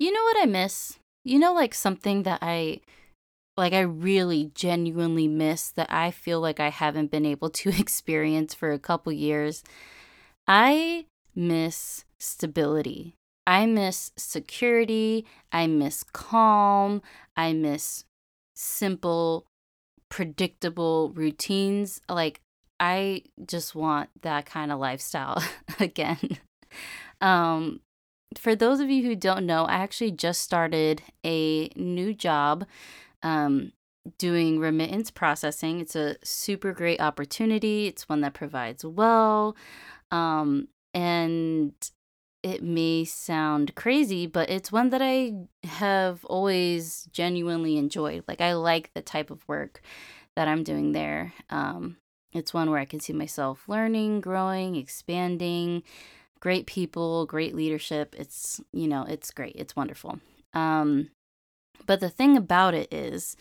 You know what I miss? You know, like something that I like I really genuinely miss that I feel like I haven't been able to experience for a couple years. I miss stability. I miss security. I miss calm. I miss simple, predictable routines. Like, I just want that kind of lifestyle again. um, for those of you who don't know, I actually just started a new job um, doing remittance processing. It's a super great opportunity. It's one that provides well. Um, and it may sound crazy, but it's one that I have always genuinely enjoyed. Like, I like the type of work that I'm doing there. Um, it's one where I can see myself learning, growing, expanding, great people, great leadership. It's, you know, it's great. It's wonderful. Um, but the thing about it is,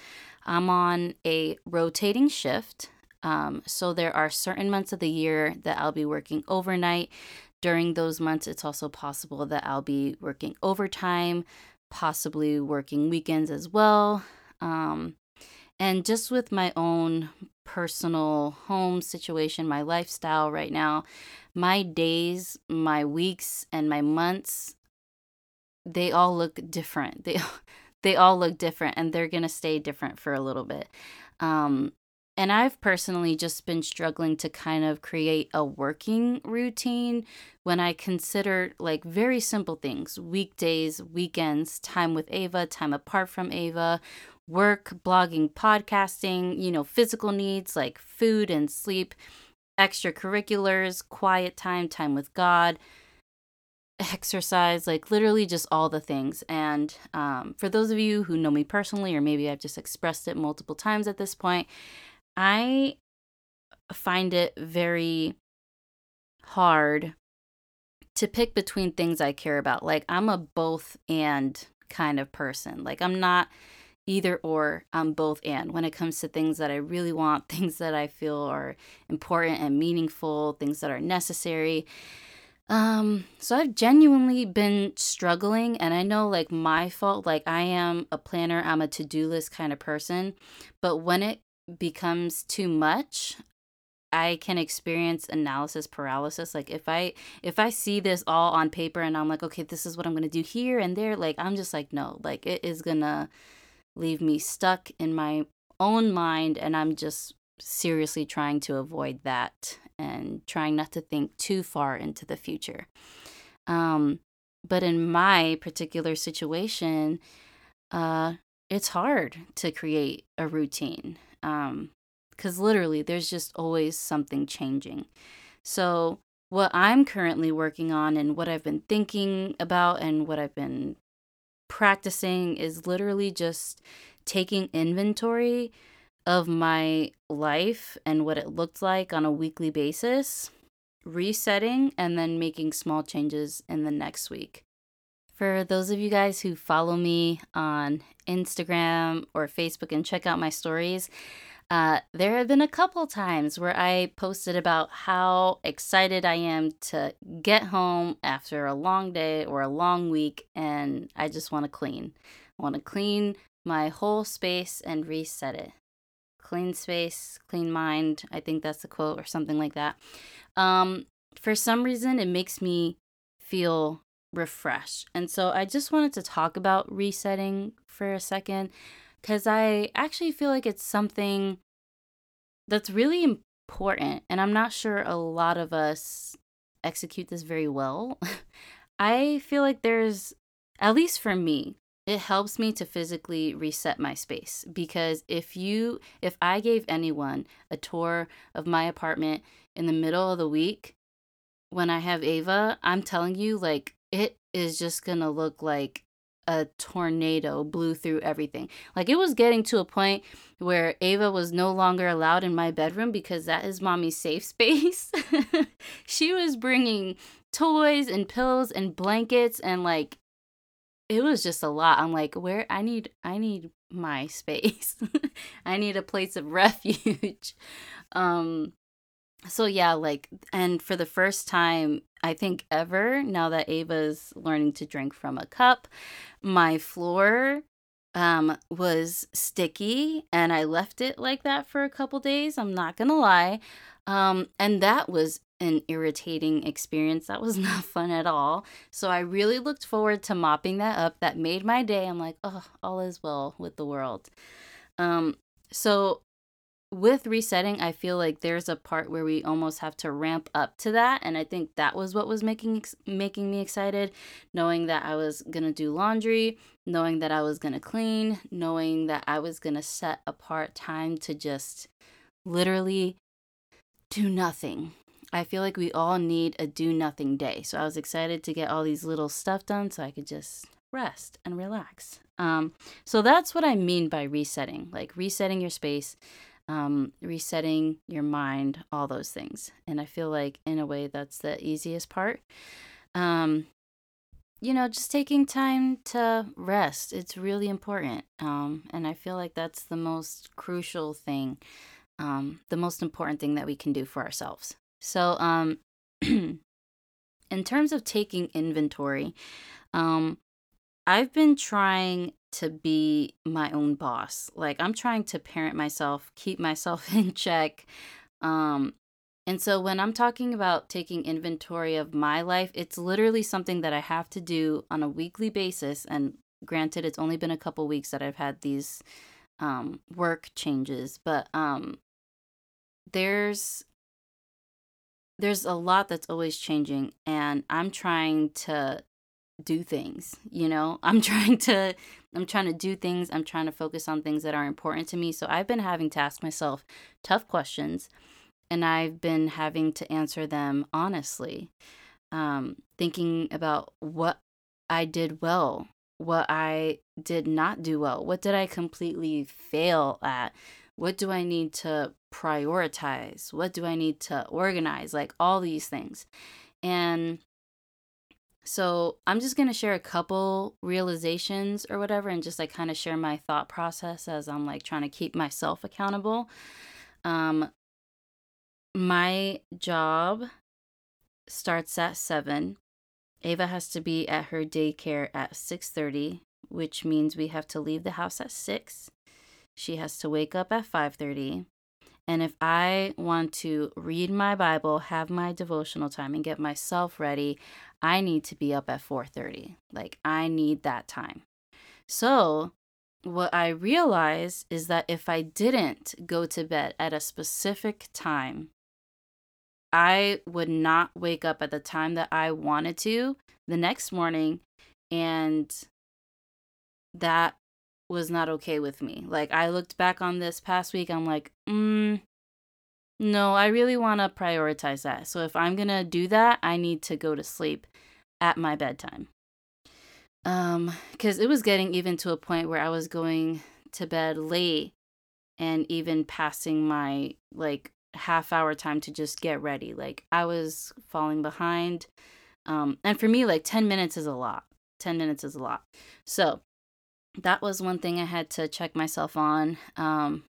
I'm on a rotating shift. Um, so there are certain months of the year that I'll be working overnight. During those months, it's also possible that I'll be working overtime, possibly working weekends as well. Um, and just with my own personal home situation, my lifestyle right now, my days, my weeks, and my months, they all look different. They they all look different and they're going to stay different for a little bit. Um, and I've personally just been struggling to kind of create a working routine when I consider like very simple things weekdays, weekends, time with Ava, time apart from Ava, work, blogging, podcasting, you know, physical needs like food and sleep, extracurriculars, quiet time, time with God, exercise, like literally just all the things. And um, for those of you who know me personally, or maybe I've just expressed it multiple times at this point, I find it very hard to pick between things I care about. Like, I'm a both and kind of person. Like, I'm not either or, I'm both and when it comes to things that I really want, things that I feel are important and meaningful, things that are necessary. Um, so I've genuinely been struggling, and I know like my fault, like I am a planner, I'm a to do list kind of person, but when it becomes too much, I can experience analysis paralysis. Like if I if I see this all on paper and I'm like, okay, this is what I'm gonna do here and there, like I'm just like, no, like it is gonna leave me stuck in my own mind and I'm just seriously trying to avoid that and trying not to think too far into the future. Um, but in my particular situation, uh, it's hard to create a routine because um, literally there's just always something changing. So, what I'm currently working on and what I've been thinking about and what I've been practicing is literally just taking inventory of my life and what it looked like on a weekly basis, resetting, and then making small changes in the next week. For those of you guys who follow me on Instagram or Facebook and check out my stories, uh, there have been a couple times where I posted about how excited I am to get home after a long day or a long week, and I just want to clean. I want to clean my whole space and reset it clean space, clean mind. I think that's the quote or something like that. Um, for some reason, it makes me feel refreshed. And so I just wanted to talk about resetting for a second because I actually feel like it's something that's really important. And I'm not sure a lot of us execute this very well. I feel like there's, at least for me, it helps me to physically reset my space because if you if i gave anyone a tour of my apartment in the middle of the week when i have ava i'm telling you like it is just gonna look like a tornado blew through everything like it was getting to a point where ava was no longer allowed in my bedroom because that is mommy's safe space she was bringing toys and pillows and blankets and like it was just a lot. I'm like, where I need I need my space. I need a place of refuge. um so yeah, like and for the first time I think ever, now that Ava's learning to drink from a cup, my floor um was sticky and I left it like that for a couple days, I'm not going to lie. Um and that was an irritating experience. That was not fun at all. So I really looked forward to mopping that up. That made my day. I'm like, "Oh, all is well with the world." Um so with resetting, I feel like there's a part where we almost have to ramp up to that, and I think that was what was making making me excited, knowing that I was gonna do laundry, knowing that I was gonna clean, knowing that I was gonna set apart time to just literally do nothing. I feel like we all need a do nothing day, so I was excited to get all these little stuff done so I could just rest and relax. Um, so that's what I mean by resetting, like resetting your space um, resetting your mind, all those things. And I feel like, in a way, that's the easiest part. Um, you know, just taking time to rest. It's really important. Um, and I feel like that's the most crucial thing, um, the most important thing that we can do for ourselves. So, um, in terms of taking inventory, um, I've been trying to be my own boss. Like I'm trying to parent myself, keep myself in check. Um and so when I'm talking about taking inventory of my life, it's literally something that I have to do on a weekly basis and granted it's only been a couple weeks that I've had these um work changes, but um there's there's a lot that's always changing and I'm trying to do things you know? I'm trying to i'm trying to do things. I'm trying to focus on things that are important to me. So i've been having to ask myself tough questions and i've been having to answer them honestly um, thinking about what i did well what i did not do well what did i completely fail at what do i need to prioritize what do i need to organize like all these things. And so I'm just going to share a couple realizations or whatever and just like kind of share my thought process as I'm like trying to keep myself accountable. Um, my job starts at 7. Ava has to be at her daycare at 6:30, which means we have to leave the house at 6. She has to wake up at 5:30. And if I want to read my Bible, have my devotional time and get myself ready, I need to be up at 4:30. Like I need that time. So, what I realized is that if I didn't go to bed at a specific time, I would not wake up at the time that I wanted to the next morning and that was not okay with me. Like I looked back on this past week, I'm like, mm, no, I really want to prioritize that. So if I'm going to do that, I need to go to sleep at my bedtime. Um cuz it was getting even to a point where I was going to bed late and even passing my like half hour time to just get ready. Like I was falling behind. Um and for me like 10 minutes is a lot. 10 minutes is a lot. So, that was one thing I had to check myself on. Um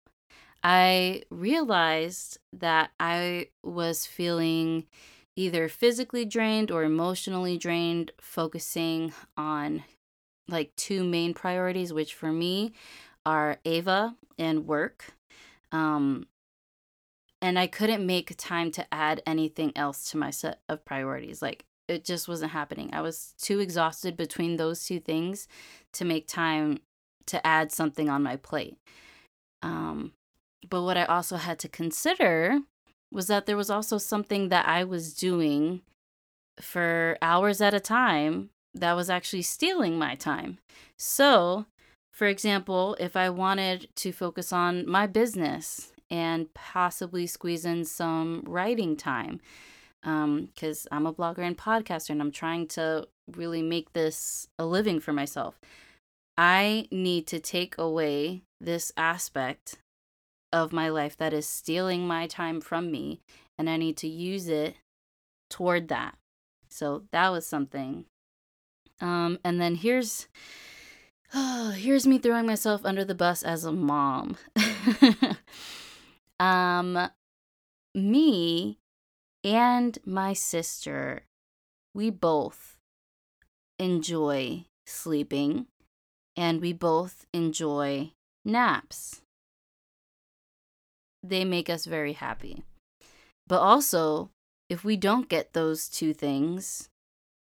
I realized that I was feeling either physically drained or emotionally drained, focusing on like two main priorities, which for me are Ava and work. Um, and I couldn't make time to add anything else to my set of priorities. Like it just wasn't happening. I was too exhausted between those two things to make time to add something on my plate. Um, but what I also had to consider was that there was also something that I was doing for hours at a time that was actually stealing my time. So, for example, if I wanted to focus on my business and possibly squeeze in some writing time, because um, I'm a blogger and podcaster and I'm trying to really make this a living for myself, I need to take away this aspect of my life that is stealing my time from me and I need to use it toward that. So that was something. Um and then here's oh, here's me throwing myself under the bus as a mom. um me and my sister, we both enjoy sleeping and we both enjoy naps. They make us very happy. But also, if we don't get those two things,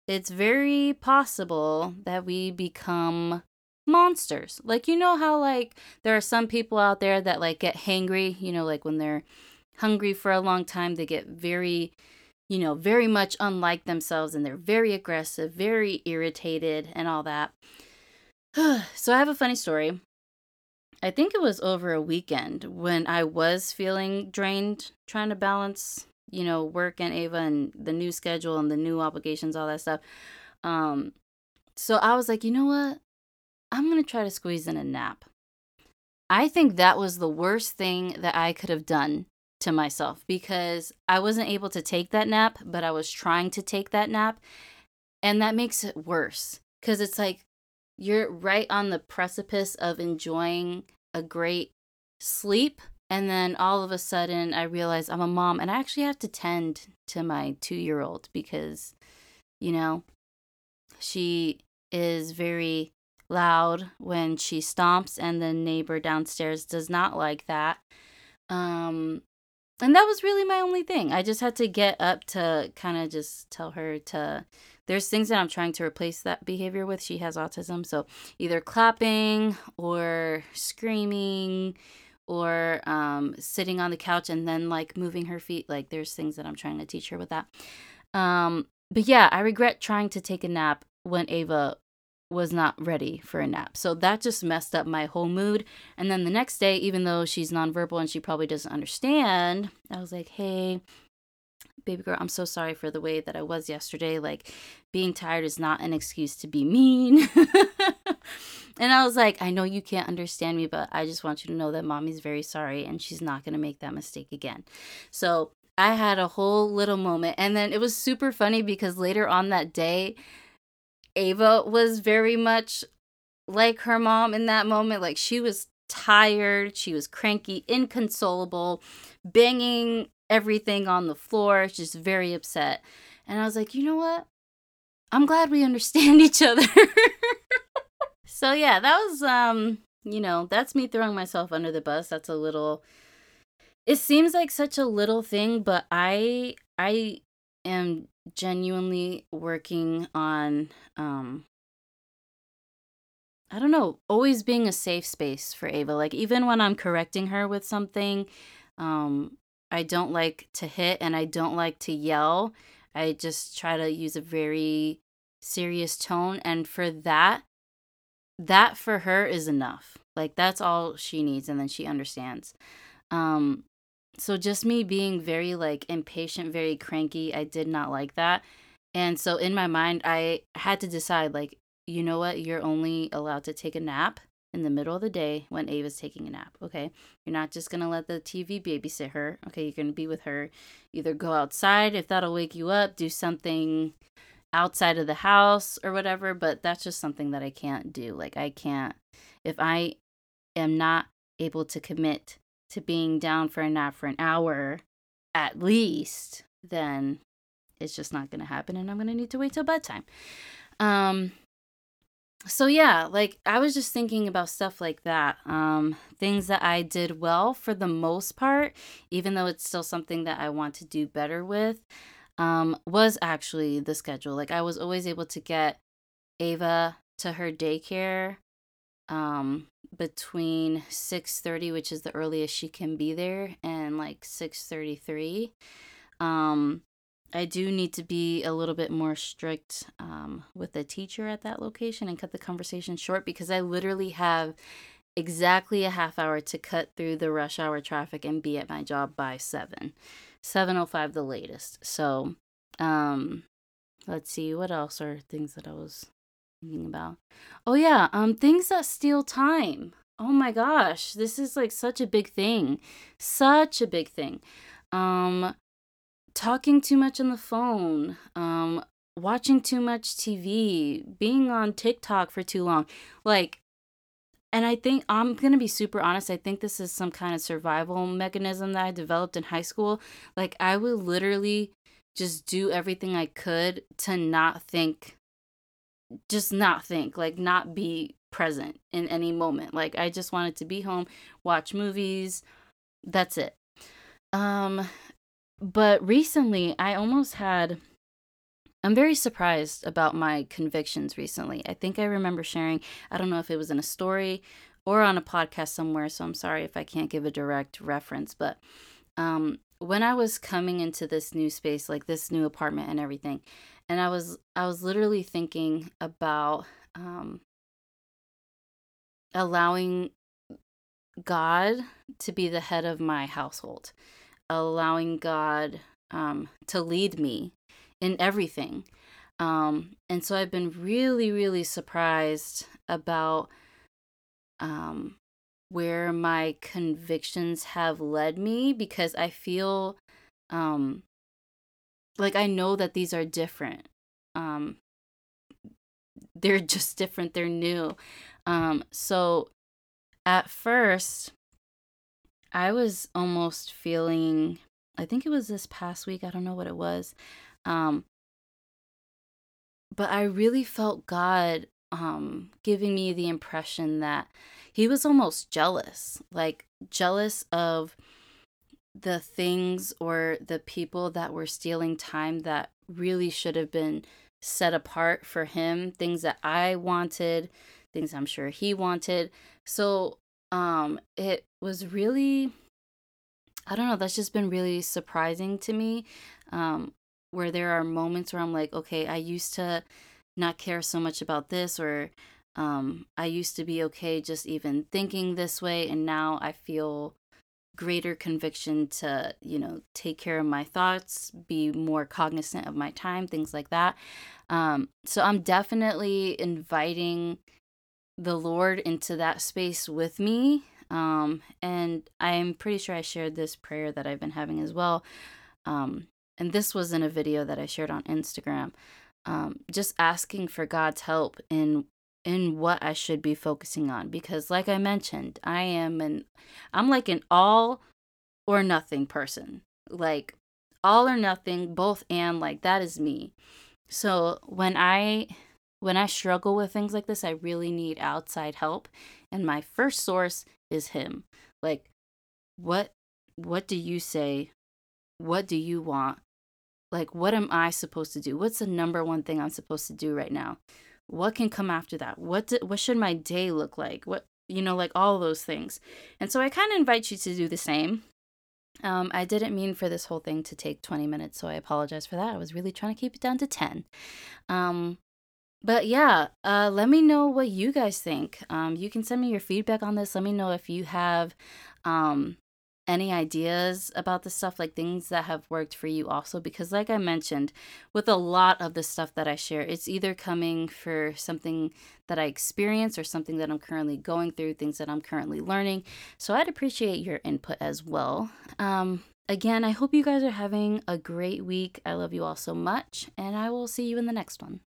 it's very possible that we become monsters. Like you know how like there are some people out there that like get hangry, you know, like when they're hungry for a long time, they get very you know, very much unlike themselves and they're very aggressive, very irritated and all that. so I have a funny story. I think it was over a weekend when I was feeling drained trying to balance, you know, work and Ava and the new schedule and the new obligations, all that stuff. Um so I was like, you know what? I'm going to try to squeeze in a nap. I think that was the worst thing that I could have done to myself because I wasn't able to take that nap, but I was trying to take that nap. And that makes it worse because it's like you're right on the precipice of enjoying a great sleep. And then all of a sudden, I realize I'm a mom and I actually have to tend to my two year old because, you know, she is very loud when she stomps, and the neighbor downstairs does not like that. Um, and that was really my only thing. I just had to get up to kind of just tell her to. There's things that I'm trying to replace that behavior with. She has autism, so either clapping or screaming or um, sitting on the couch and then like moving her feet. Like there's things that I'm trying to teach her with that. Um, but yeah, I regret trying to take a nap when Ava was not ready for a nap. So that just messed up my whole mood. And then the next day, even though she's nonverbal and she probably doesn't understand, I was like, hey, baby girl, I'm so sorry for the way that I was yesterday. Like, being tired is not an excuse to be mean. and I was like, I know you can't understand me, but I just want you to know that mommy's very sorry and she's not going to make that mistake again. So I had a whole little moment. And then it was super funny because later on that day, Ava was very much like her mom in that moment. Like she was tired, she was cranky, inconsolable, banging everything on the floor, just very upset. And I was like, you know what? I'm glad we understand each other. so yeah, that was um, you know, that's me throwing myself under the bus. That's a little it seems like such a little thing, but I I am genuinely working on um I don't know, always being a safe space for Ava. Like even when I'm correcting her with something, um I don't like to hit and I don't like to yell. I just try to use a very serious tone and for that that for her is enough. Like that's all she needs and then she understands. Um so just me being very like impatient, very cranky, I did not like that. And so in my mind, I had to decide like, you know what? You're only allowed to take a nap in the middle of the day when Ava's taking a nap, okay? You're not just going to let the TV babysit her. Okay, you're going to be with her. Either go outside if that'll wake you up, do something outside of the house or whatever, but that's just something that I can't do. Like I can't if I am not able to commit to being down for a nap for an hour at least, then it's just not going to happen and I'm going to need to wait till bedtime. Um so yeah, like I was just thinking about stuff like that. Um things that I did well for the most part, even though it's still something that I want to do better with. Um was actually the schedule. Like I was always able to get Ava to her daycare um between 6:30 which is the earliest she can be there and like 6:33 um I do need to be a little bit more strict um, with the teacher at that location and cut the conversation short because I literally have exactly a half hour to cut through the rush hour traffic and be at my job by 7 705 the latest. So um let's see what else are things that i was thinking about. Oh yeah, um things that steal time. Oh my gosh, this is like such a big thing. Such a big thing. Um talking too much on the phone, um watching too much TV, being on TikTok for too long. Like and I think I'm going to be super honest, I think this is some kind of survival mechanism that I developed in high school. Like I would literally just do everything I could to not think, just not think, like not be present in any moment. Like I just wanted to be home, watch movies. That's it. Um, but recently I almost had. I'm very surprised about my convictions recently. I think I remember sharing, I don't know if it was in a story or on a podcast somewhere, so I'm sorry if I can't give a direct reference, but um when I was coming into this new space, like this new apartment and everything, and I was I was literally thinking about um, allowing God to be the head of my household, allowing God um, to lead me in everything. Um, and so I've been really, really surprised about um, where my convictions have led me because I feel um like I know that these are different. Um they're just different, they're new. Um so at first I was almost feeling I think it was this past week, I don't know what it was. Um but I really felt God um giving me the impression that he was almost jealous, like jealous of the things or the people that were stealing time that really should have been set apart for him, things that I wanted, things I'm sure he wanted. So, um it was really I don't know, that's just been really surprising to me. Um where there are moments where I'm like, okay, I used to not care so much about this or um, I used to be okay just even thinking this way, and now I feel greater conviction to, you know, take care of my thoughts, be more cognizant of my time, things like that. Um, so I'm definitely inviting the Lord into that space with me. Um, and I'm pretty sure I shared this prayer that I've been having as well. Um, and this was in a video that I shared on Instagram. Um, just asking for God's help in in what I should be focusing on because like I mentioned, I am an I'm like an all or nothing person. Like all or nothing, both and like that is me. So when I when I struggle with things like this, I really need outside help and my first source is him. Like what what do you say? What do you want? Like what am I supposed to do? What's the number one thing I'm supposed to do right now? What can come after that? What do, what should my day look like? What you know like all those things. And so i kind of invite you to do the same. Um, i didn't mean for this whole thing to take 20 minutes so i apologize for that. I was really trying to keep it down to 10 um, but yeah uh, let me know what you guys think. Um, you can send me your feedback on this. Let me know if you have um, any ideas about the stuff, like things that have worked for you also. Because, like I mentioned, with a lot of the stuff that I share, it's either coming for something that I experience or something that I'm currently going through, things that I'm currently learning. So, I'd appreciate your input as well. Um, again, I hope you guys are having a great week. I love you all so much, and I will see you in the next one.